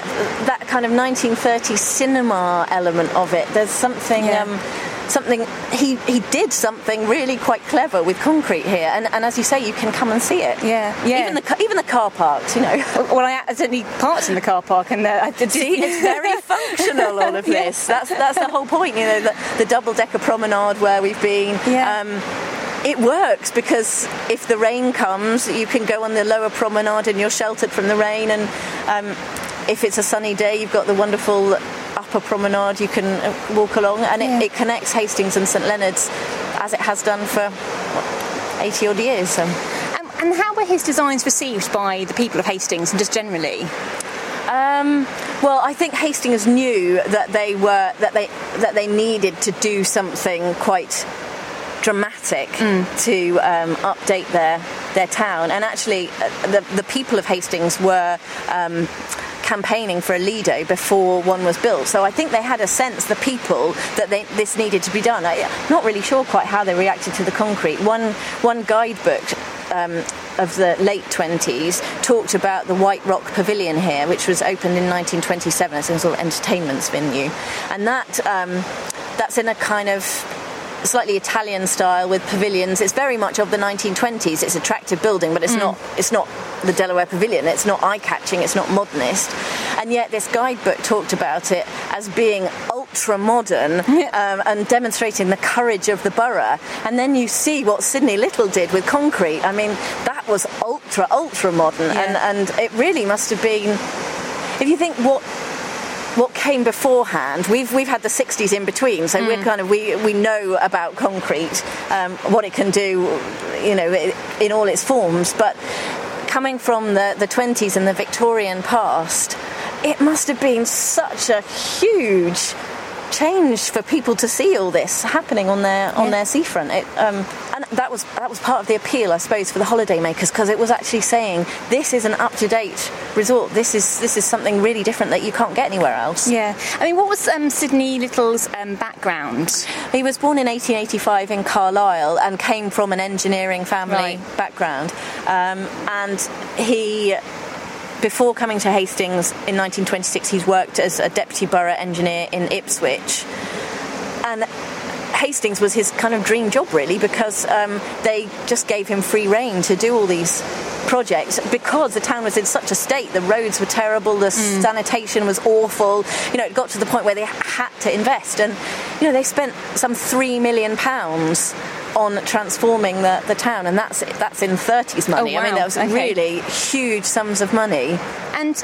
that kind of 1930s cinema element of it there's something yeah. um, something he he did something really quite clever with concrete here and, and as you say you can come and see it. Yeah yeah. Even the even the car parks you know. [LAUGHS] Well I accidentally parked in the car park and uh, I did see it's very [LAUGHS] functional all of this. That's that's the whole point you know the, the double decker promenade where we've been. Yeah. Um, it works because if the rain comes, you can go on the lower promenade and you're sheltered from the rain. And um, if it's a sunny day, you've got the wonderful upper promenade you can uh, walk along, and yeah. it, it, connects Hastings and St Leonards as it has done for what, 80 odd years. So. Um, and how were his designs received by the people of Hastings and just generally? Um, well, I think Hastings knew that they were that they that they needed to do something quite dramatic mm. to um, update their their town. And actually, uh, the the people of Hastings were. Um, campaigning for a Lido before one was built. So I think they had a sense, the people, that they, this needed to be done. I, am not really sure quite how they reacted to the concrete. One, one guidebook um, of the late 20s talked about the White Rock Pavilion here, which was opened in 1927 as a sort of entertainment venue. And that. Um, that's in a kind of slightly Italian style with pavilions. It's very much of the 1920s. It's attractive building, but it's not. It's not the De La Warr Pavilion. It's not eye-catching. It's not modernist. And yet, this guidebook talked about it as being ultra modern [LAUGHS] um, and demonstrating the courage of the borough. And then you see what Sidney Little did with concrete. I mean, that was ultra ultra modern, and and it really must have been. If you think what what came beforehand. We've we've had the 60s in between, so we're kind of we we know about concrete, um, what it can do, you know, in all its forms. But coming from the the 20s and the Victorian past, it must have been such a huge change for people to see all this happening on their on their seafront. It, um, and that was that was part of the appeal, I suppose, for the holidaymakers because it was actually saying this is an up to date resort. This is this is something really different that you can't get anywhere else. Yeah. I mean, what was um, Sidney Little's um, background? He was born in 1885 in Carlisle and came from an engineering family Right. background. Um, and he, before coming to Hastings in 1926, he's worked as a deputy borough engineer in Ipswich. And Hastings was his kind of dream job, really, because um, they just gave him free rein to do all these projects because the town was in such a state. The roads were terrible, the sanitation was awful. You know, it got to the point where they had to invest, and you know, they spent some three million pounds on transforming the, the town, and that's that's in 30s money. Oh, I mean, wow. that was Okay. really huge sums of money. And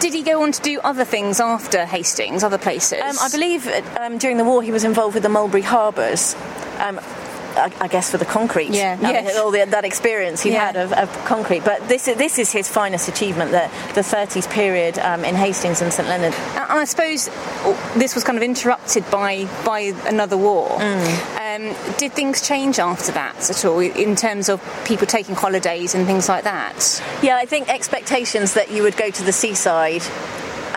did he go on to do other things after Hastings, other places? Um, I believe um, during the war he was involved with the Mulberry Harbours. Um, I, I guess for the concrete, Yeah. Yes. all the, that experience he Yeah. had of, of concrete. But this is this is his finest achievement, the the 30s period um, in Hastings and St Leonard. And I suppose this was kind of interrupted by by another war. Um, did things change after that at all in terms of people taking holidays and things like that? Yeah, I think expectations that you would go to the seaside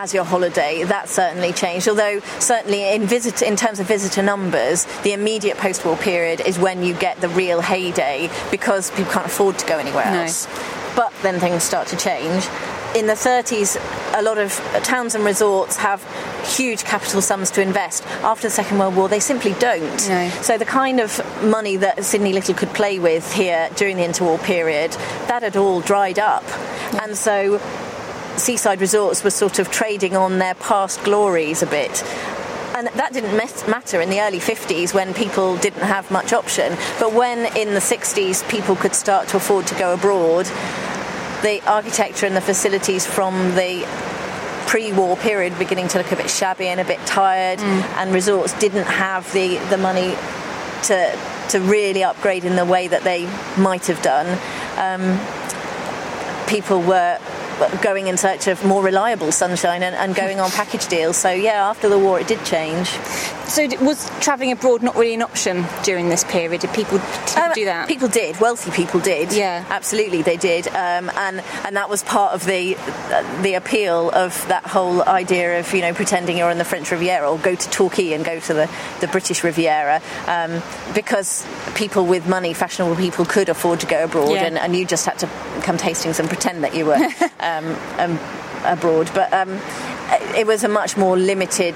as your holiday that certainly changed. Although certainly in visit in terms of visitor numbers, the immediate post-war period is when you get the real heyday because people can't afford to go anywhere No. else. But then things start to change. In the 30s, a lot of towns and resorts have huge capital sums to invest. After the Second World War, they simply don't. No. So the kind of money that Sidney Little could play with here during the interwar period, that had all dried up. And so seaside resorts were sort of trading on their past glories a bit. And that didn't matter in the early 50s when people didn't have much option. But when in the 60s people could start to afford to go abroad, the architecture and the facilities from the pre-war period beginning to look a bit shabby and a bit tired and resorts didn't have the, the money to to really upgrade in the way that they might have done um, people were going in search of more reliable sunshine and, and going on package deals so yeah after the war it did change So was travelling abroad not really an option during this period? Did people, did people Um, do that? People did. Wealthy people did. Yeah. absolutely, they did. Um, and and that was part of the the appeal of that whole idea of you know pretending you're in the French Riviera or go to Torquay and go to the the British Riviera um, because people with money, fashionable people, could afford to go abroad, Yeah. and, and you just had to come to Hastings and pretend that you were [LAUGHS] um, abroad. But um, it was a much more limited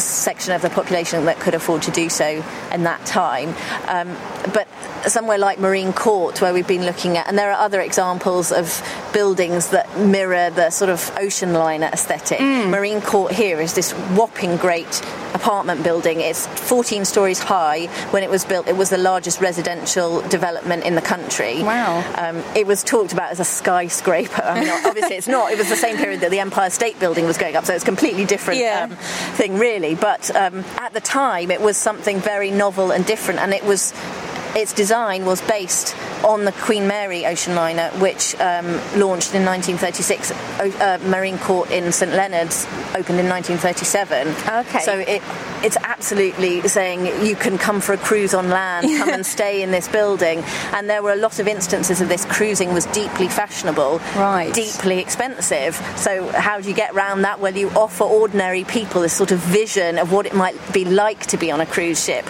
section of the population that could afford to do so in that time. Um, but somewhere like Marine Court, where we've been looking at, and there are other examples of buildings that mirror the sort of ocean liner aesthetic. Marine Court here is this whopping great apartment building. It's 14 stories high. When it was built, it was the largest residential development in the country. Wow. Um, it was talked about as a skyscraper. I mean, obviously, it's not. It was the same period that the Empire State Building was going up, so it's a completely different Yeah. um, thing, really. But um, at the time, it was something very novel and different, and it was. Its design was based on the Queen Mary ocean liner, which um, launched in 1936. Uh, Marine Court in St Leonards opened in 1937. Okay. So it, it's absolutely saying you can come for a cruise on land, [LAUGHS] come and stay in this building. And there were a lot of instances of this cruising was deeply fashionable, Right. deeply expensive. So how do you get around that? Well, you offer ordinary people this sort of vision of what it might be like to be on a cruise ship.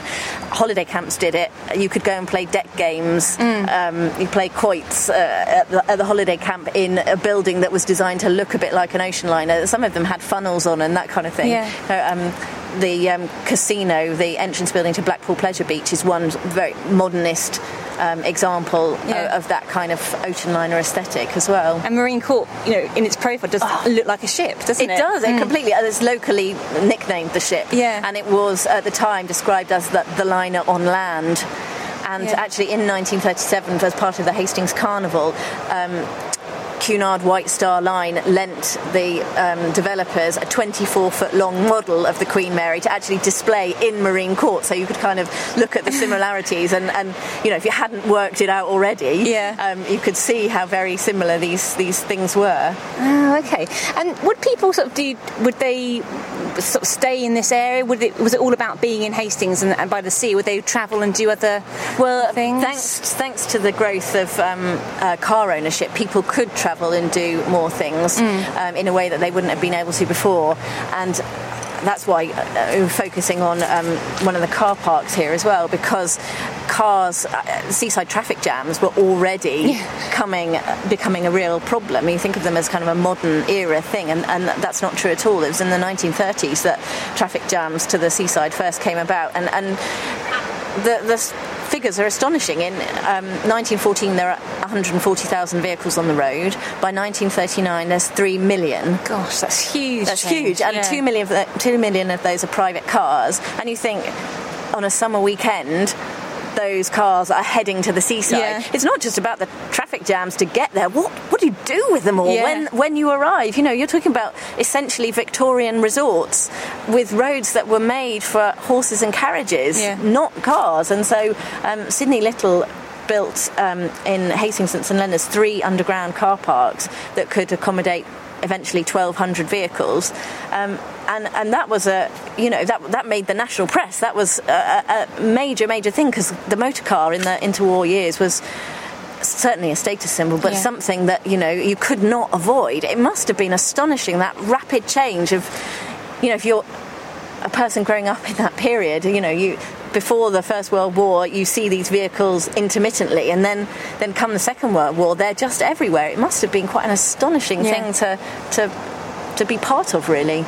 Holiday camps did it. You could go and play deck games. Um, you play quoits uh, at, the, at the holiday camp in a building that was designed to look a bit like an ocean liner. Some of them had funnels on and that kind of thing. Yeah. So, um, the um, casino, the entrance building to Blackpool Pleasure Beach, is one very modernist um, example Yeah. of, of that kind of ocean liner aesthetic as well. And Marine Court, you know, in its profile does look like a ship, doesn't It it? does. It Mm. completely. uh, It's locally nicknamed the ship. Yeah. And it was at the time described as the, the liner on land. And Yeah. actually, in 1937, as part of the Hastings Carnival. Um, Cunard White Star Line lent the um, developers a 24 foot long model of the Queen Mary to actually display in Marine Court, so you could kind of look at the [LAUGHS] similarities and, and you know if you hadn't worked it out already, Yeah. um, you could see how very similar these these things were. Oh, okay. And would people sort of do? Would they sort of stay in this area? Would it was it all about being in Hastings and, and by the sea? Would they travel and do other Well, things? thanks thanks to the growth of um, uh, car ownership, people could travel and do more things um, in a way that they wouldn't have been able to before, and that's why uh, we're focusing on um, one of the car parks here as well because cars, uh, seaside traffic jams were already coming, becoming a real problem. You think of them as kind of a modern era thing, and, and that's not true at all. It was in the 1930s that traffic jams to the seaside first came about, and, and the, the figures are astonishing. In um, 1914, there are 140,000 vehicles on the road. By 1939, there's 3 million. Gosh, that's huge. That's change. huge, and Yeah. two million of the, two million of those are private cars. And you think, on a summer weekend, those cars are heading to the seaside. Yeah. It's not just about the traffic jams to get there. What what do you do with them all Yeah. when when you arrive? You know, you're talking about essentially Victorian resorts with roads that were made for horses and carriages, Yeah. not cars. And so um, Sidney Little built um, in Hastings and St Leonards three underground car parks that could accommodate eventually 1,200 vehicles, um, and and that was a you know that that made the national press. That was a, a major major thing because the motor car in the interwar years was certainly a status symbol, but Yeah. something that you know you could not avoid. It must have been astonishing that rapid change of you know if you're a person growing up in that period, you know, you before the First World War, you see these vehicles intermittently, and then then come the Second World War, they're just everywhere. It must have been quite an astonishing Yeah. thing to to to be part of, really.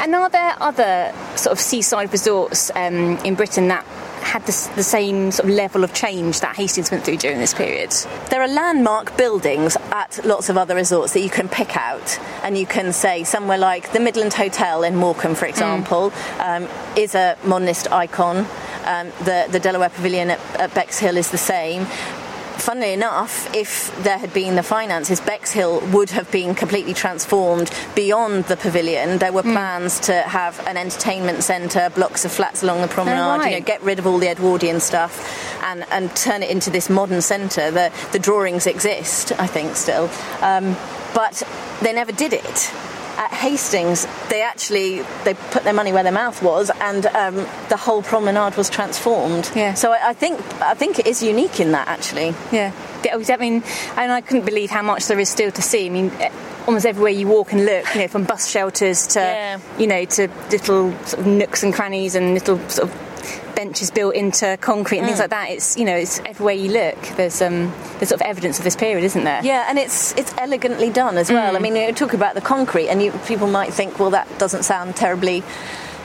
And are there other sort of seaside resorts um, in Britain that had the, the same sort of level of change that Hastings went through during this period? There are landmark buildings at lots of other resorts that you can pick out, and you can say somewhere like the Midland Hotel in Morecambe, for example, um, is a modernist icon. Um, the the De La Warr Pavilion at, at Bexhill is the same. Funnily enough, if there had been the finances, Bexhill would have been completely transformed beyond the pavilion. There were plans to have an entertainment centre, blocks of flats along the promenade, you know, get rid of all the Edwardian stuff and, and turn it into this modern centre. The, the drawings exist, I think, still. Um, but they never did it. At Hastings, they actually they put their money where their mouth was, and um, the whole promenade was transformed. Yeah. So I, I think I think it is unique in that actually. Yeah. I mean, and I couldn't believe how much there is still to see. I mean, eh, almost everywhere you walk and look, you know, from bus shelters to, Yeah. you know, to little sort of nooks and crannies and little sort of benches built into concrete and things like that. It's, you know, it's everywhere you look. There's um, there's sort of evidence of this period, isn't there? Yeah, and it's it's elegantly done as well. I mean, you talk about the concrete, and you, people might think, well, that doesn't sound terribly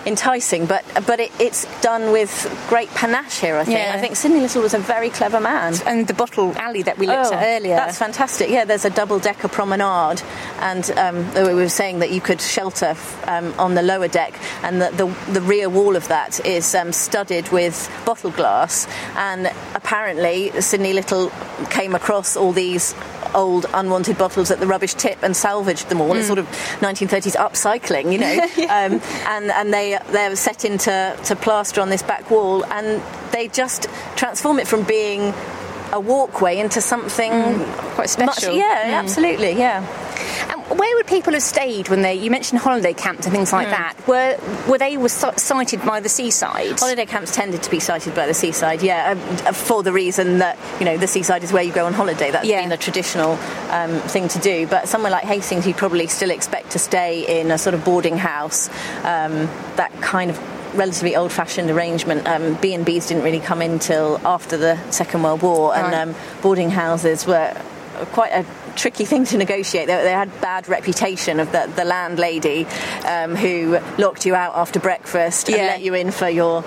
enticing, but but it, it's done with great panache here. I think. Yeah. I think Sidney Little was a very clever man. And the bottle alley that we looked Oh, at earlier. That's fantastic. Yeah, there's a double decker promenade, and um, we were saying that you could shelter um, on the lower deck, and the, the, the rear wall of that is um, studded with bottle glass. And apparently, Sidney Little came across all these old unwanted bottles at the rubbish tip and salvaged them all. It's sort of 1930s upcycling, you know. [LAUGHS] um, and and they they're set into to plaster on this back wall, and they just transform it from being a walkway into something quite much- special. yeah, Mm. absolutely, yeah. And where would people have stayed when they? You mentioned holiday camps and things like that. Were were they were si- sited by the seaside? Holiday camps tended to be sited by the seaside, yeah, um, for the reason that you know the seaside is where you go on holiday. That's Yeah. been a traditional um, thing to do. But somewhere like Hastings, you'd probably still expect to stay in a sort of boarding house. Um, that kind of relatively old-fashioned arrangement. Um, B and B's didn't really come in till after the Second World War, and Right. um, boarding houses were quite a tricky thing to negotiate. They, they had bad reputation of the, the landlady um, who locked you out after breakfast and let you in for your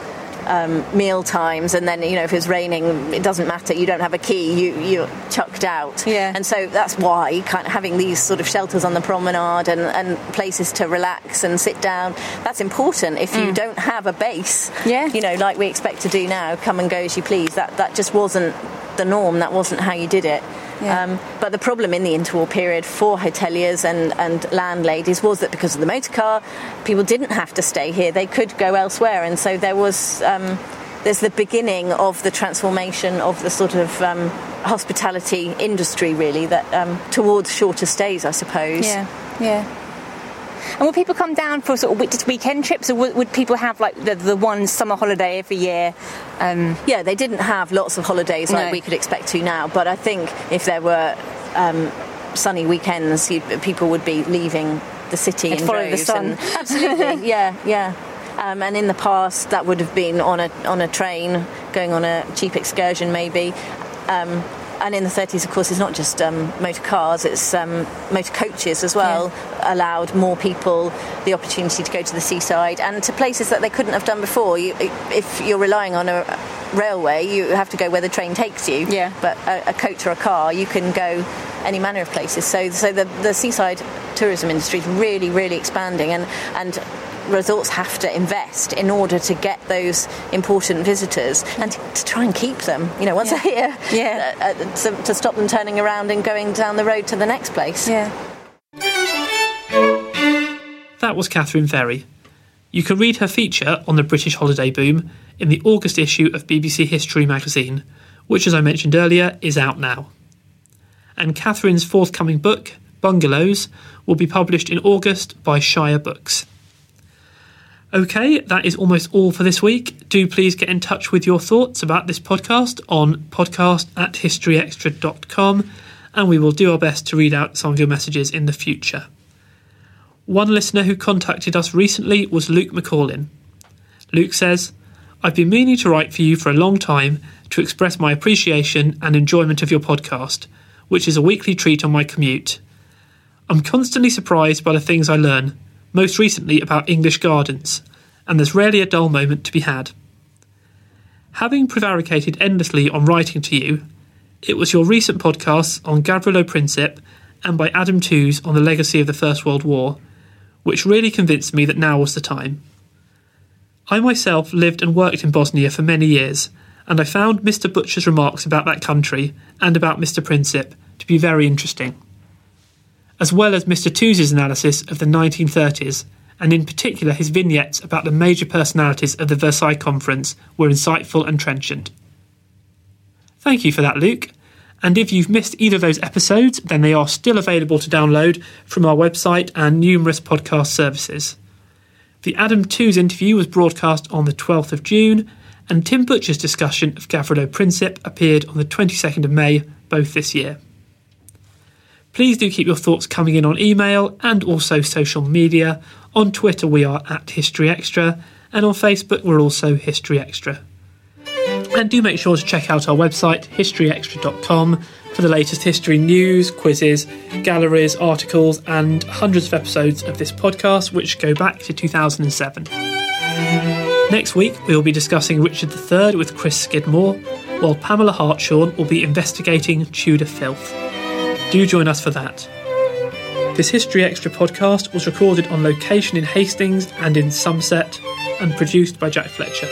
um, meal times, and then you know if it's raining, it doesn't matter. You don't have a key. You you're chucked out. Yeah. And so that's why kind of having these sort of shelters on the promenade and, and places to relax and sit down. That's important. If you don't have a base, Mm. Yeah. you know, like we expect to do now, come and go as you please. That that just wasn't the norm. That wasn't how you did it. Yeah. Um, but the problem in the interwar period for hoteliers and, and landladies was that because of the motor car, people didn't have to stay here; they could go elsewhere, and so there was. Um, there's the beginning of the transformation of the sort of um, hospitality industry, really, that um, towards shorter stays, I suppose. Yeah, yeah. And would people come down for sort of just weekend trips, or would, would people have like the, the one summer holiday every year? Um, Yeah, they didn't have lots of holidays like No. we could expect to now, but I think if there were um, sunny weekends, people would be leaving the city And in follow the sun. and- [LAUGHS] absolutely, yeah, yeah. Um, and in the past, that would have been on a on a train, going on a cheap excursion, maybe. Um, and in the 30s, of course, it's not just um, motor cars; it's um, motor coaches as well. Allowed more people the opportunity to go to the seaside and to places that they couldn't have done before. You, if you're relying on a railway, you have to go where the train takes you. Yeah. But a, a coach or a car, you can go any manner of places. So, so the, the seaside tourism industry is really, really expanding, and and resorts have to invest in order to get those important visitors and to, to try and keep them. You know, once Yeah. they're here, Yeah. [LAUGHS] uh, uh, to, to stop them turning around and going down the road to the next place. yeah. That was Kathryn Ferry. You can read her feature on the British holiday boom in the August issue of BBC History magazine, which, as I mentioned earlier, is out now. And Kathryn's forthcoming book, Bungalows, will be published in August by Shire Books. Okay, that is almost all for this week. Do please get in touch with your thoughts about this podcast on podcast at historyextra.com, and we will do our best to read out some of your messages in the future. One listener who contacted us recently was Luke McCaulin. Luke says, I've been meaning to write for you for a long time to express my appreciation and enjoyment of your podcast, which is a weekly treat on my commute. I'm constantly surprised by the things I learn, most recently about English gardens, and there's rarely a dull moment to be had. Having prevaricated endlessly on writing to you, it was your recent podcasts on Gavrilo Princip and by Adam Tooze on the legacy of the First World War which really convinced me that now was the time. I myself lived and worked in Bosnia for many years, and I found Mr. Butcher's remarks about that country and about Mr. Princip to be very interesting, as well as Mr. Tooze's analysis of the 1930s, and in particular his vignettes about the major personalities of the Versailles Conference were insightful and trenchant. Thank you for that, Luke. And if you've missed either of those episodes, then they are still available to download from our website and numerous podcast services. The Adam Tooze interview was broadcast on the 12th of June, and Tim Butcher's discussion of Gavrilo Princip appeared on the 22nd of May, both this year. Please do keep your thoughts coming in on email and also social media. On Twitter, we are at History Extra, and on Facebook, we're also History Extra. And do make sure to check out our website, historyextra.com, for the latest history news, quizzes, galleries, articles, and hundreds of episodes of this podcast, which go back to 2007. Next week, we will be discussing Richard III with Chris Skidmore, while Pamela Hartshorn will be investigating Tudor filth. Do join us for that. This History Extra podcast was recorded on location in Hastings and in Somerset, and produced by Jack Fletcher.